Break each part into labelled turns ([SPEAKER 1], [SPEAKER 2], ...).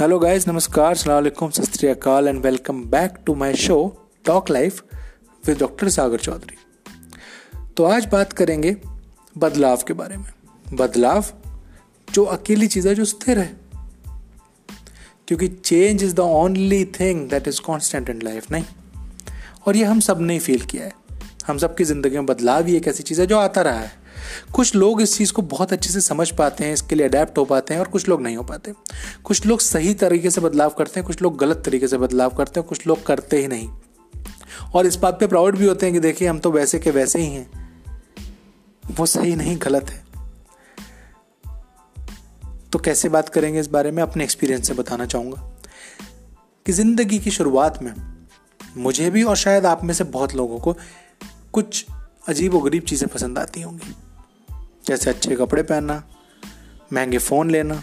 [SPEAKER 1] Hello guys नमस्कार सलामकुम सत and welcome back to my show talk life with doctor Sagar Chaudhary तो आज बात करेंगे बदलाव के बारे में। बदलाव जो अकेली चीज़ है, जो स्थिर है। क्योंकि change is the only thing that is constant in life नहीं? और ये हम सबने फील किया है। हम सबकी ज़िंदगी में बदलाव ही एक ऐसी चीज़ है जो आता रहा है। कुछ लोग इस चीज़ को बहुत अच्छे से समझ पाते हैं, इसके लिए अडेप्ट हो पाते हैं और कुछ लोग नहीं हो पाते। कुछ लोग सही तरीके से बदलाव करते हैं, कुछ लोग गलत तरीके से बदलाव करते हैं, कुछ लोग करते ही नहीं। और इस बात पे प्राउड भी होते हैं कि देखिए, हम तो वैसे के वैसे ही हैं। वो सही नहीं, गलत है। तो कैसे बात करेंगे इस बारे में? अपने एक्सपीरियंस से बताना चाहूँगा। कि ज़िंदगी की शुरुआत में मुझे भी और शायद आप में से बहुत लोगों को कुछ अजीब व गरीब चीज़ें पसंद आती होंगी। जैसे अच्छे कपड़े पहनना, महँगे फ़ोन लेना,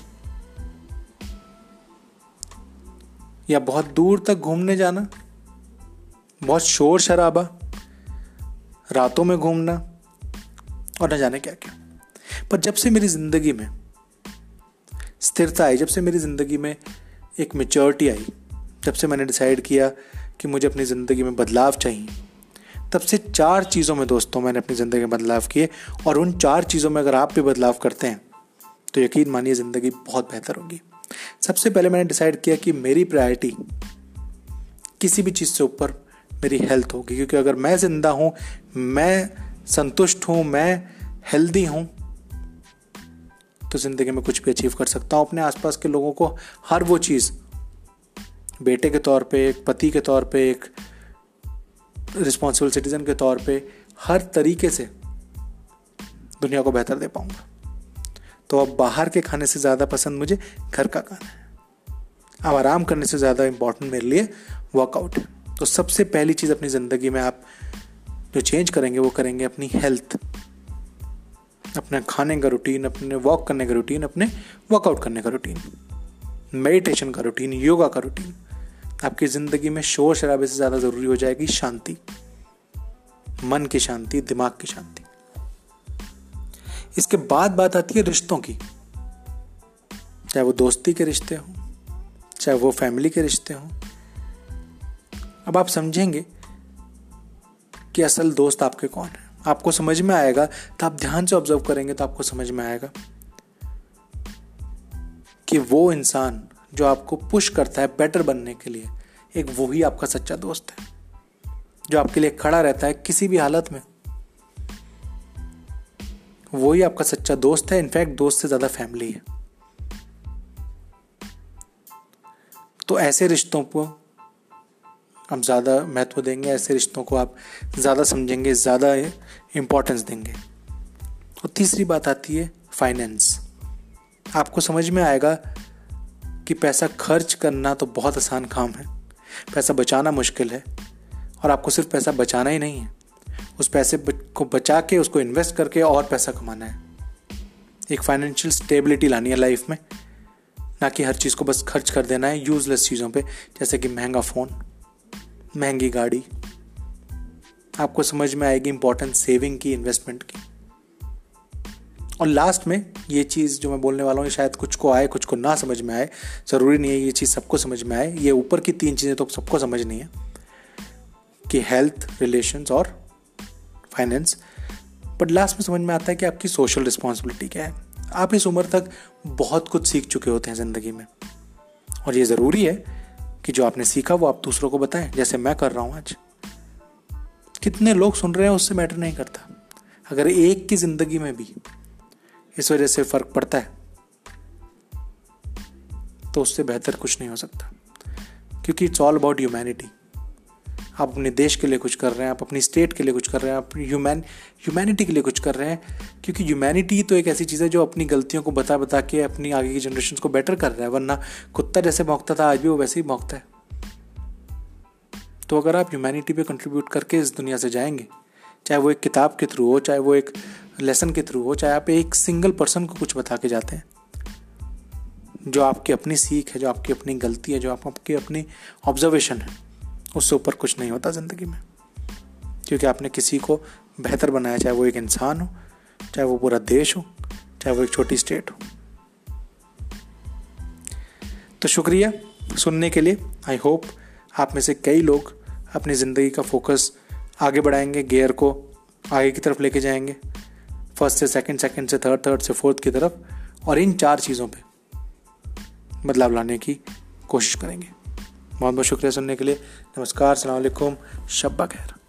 [SPEAKER 1] या बहुत दूर तक घूमने जाना, बहुत शोर शराबा, रातों में घूमना, और न जाने क्या क्या पर जब से मेरी ज़िंदगी में स्थिरता आई, जब से मेरी ज़िंदगी में एक मेच्योरिटी आई, जब से मैंने डिसाइड किया कि मुझे अपनी ज़िंदगी में बदलाव चाहिए तब से चार चीज़ों में दोस्तों मैंने अपनी ज़िंदगी में बदलाव किए और उन चार चीज़ों में अगर आप भी बदलाव करते हैं तो यकीन मानिए ज़िंदगी बहुत बेहतर होगी। सबसे पहले मैंने डिसाइड किया कि मेरी प्रायोरिटी किसी भी चीज़ से ऊपर मेरी हेल्थ होगी, क्योंकि अगर मैं ज़िंदा हूँ, मैं संतुष्ट हूँ, मैं हेल्दी हूँ तो ज़िंदगी में कुछ भी अचीव कर सकता हूँ अपने आसपास के लोगों को। हर वो चीज़ बेटे के तौर पे, एक पति के तौर पे, एक रिस्पॉन्सिबल सिटीजन के तौर पे हर तरीके से दुनिया को बेहतर दे पाऊँगा। तो अब बाहर के खाने से ज़्यादा पसंद मुझे घर का खाना है। अब आराम करने से ज़्यादा इंपॉर्टेंट मेरे लिए वर्कआउट तो सबसे पहली चीज़ अपनी ज़िंदगी में आप जो चेंज करेंगे, वो करेंगे अपनी हेल्थ अपने खाने का रूटीन अपने वॉक करने का रूटीन अपने वर्कआउट करने का रूटीन मेडिटेशन का रूटीन योगा का रूटीन आपकी ज़िंदगी में शोर शराबे से ज़्यादा ज़रूरी हो जाएगी शांति। मन की शांति, दिमाग की शांति। इसके बाद बात आती है रिश्तों की। चाहे वो दोस्ती के रिश्ते हों, चाहे वो फैमिली के रिश्ते हों। अब आप समझेंगे कि असल दोस्त आपके कौन है। आपको समझ में आएगा तो आप ध्यान से ऑब्ज़र्व करेंगे तो आपको समझ में आएगा कि वो इंसान जो आपको पुश करता है बेटर बनने के लिए, एक वो ही आपका सच्चा दोस्त है, जो आपके लिए खड़ा रहता है किसी भी हालत में। वो ही आपका सच्चा दोस्त है, इनफैक्ट दोस्त से ज़्यादा फैमिली है। तो ऐसे रिश्तों को आप ज़्यादा महत्व देंगे, ऐसे रिश्तों को आप ज़्यादा समझेंगे, ज़्यादा इंपॉर्टेंस देंगे। और तीसरी बात आती है फाइनेंस आपको समझ में आएगा कि पैसा खर्च करना तो बहुत आसान काम है। पैसा बचाना मुश्किल है, और आपको सिर्फ़ पैसा बचाना ही नहीं है। उस पैसे को बचा के, उसको इन्वेस्ट करके और पैसा कमाना है। एक फाइनेंशियल स्टेबिलिटी लानी है लाइफ में, ना कि हर चीज़ को बस खर्च कर देना है यूजलेस चीज़ों पे, जैसे कि महँगा फ़ोन महँगी गाड़ी। आपको समझ में आएगी इंपॉर्टेंस सेविंग की इन्वेस्टमेंट की। और लास्ट में ये चीज़ जो मैं बोलने वाला हूँ शायद कुछ को आए, कुछ को ना समझ में आए। ज़रूरी नहीं है ये चीज़ सबको समझ में आए। ये ऊपर की तीन चीज़ें तो सबको समझ नहीं है कि हेल्थ रिलेशंस और फाइनेंस बट लास्ट में समझ में आता है कि आपकी सोशल रिस्पॉन्सिबिलिटी क्या है। आप इस उम्र तक बहुत कुछ सीख चुके होते हैं ज़िंदगी में। और ये ज़रूरी है कि जो आपने सीखा वो आप दूसरों को बताएँ। जैसे मैं कर रहा हूँ आज। कितने लोग सुन रहे हैं, उससे मैटर नहीं करता। अगर एक की ज़िंदगी में भी इस वजह से फ़र्क पड़ता है। तो उससे बेहतर कुछ नहीं हो सकता। क्योंकि इट्स ऑल अबाउट ह्यूमैनिटी आप अपने देश के लिए कुछ कर रहे हैं, आप अपनी स्टेट के लिए कुछ कर रहे हैं, आप ह्यूमैन ह्यूमैनिटी के लिए कुछ कर रहे हैं। क्योंकि ह्यूमैनिटी तो एक ऐसी चीज़ है जो अपनी गलतियों को बता बता के अपनी आगे की जनरेशन को बेटर कर रहा है, वरना कुत्ता जैसे भौंकता था, आज भी वो वैसे ही भौंकता है। तो अगर आप ह्यूमैनिटी पे कंट्रीब्यूट करके इस दुनिया से जाएँगे चाहे वो एक किताब के थ्रू हो, चाहे वो एक लेसन के थ्रू हो, चाहे आप एक सिंगल पर्सन को कुछ बता के जाते हैं। जो आपकी अपनी सीख है, जो आपकी अपनी गलती है, जो आप आपकी अपनी ऑब्जर्वेशन है, उससे ऊपर कुछ नहीं होता ज़िंदगी में। क्योंकि आपने किसी को बेहतर बनाया, चाहे वो एक इंसान हो, चाहे वो पूरा देश हो, चाहे वो एक छोटी स्टेट हो। तो शुक्रिया सुनने के लिए। आई होप आप में से कई लोग अपनी ज़िंदगी का फोकस आगे बढ़ाएँगे गेयर को, आगे की तरफ़ लेके जाएँगे। फ़र्स्ट से सेकंड सेकंड से थर्ड थर्ड से फोर्थ की तरफ़ और इन चार चीज़ों पे बदलाव लाने की कोशिश करेंगे। बहुत बहुत शुक्रिया सुनने के लिए। नमस्कार सलामकुम शब्बा खैर।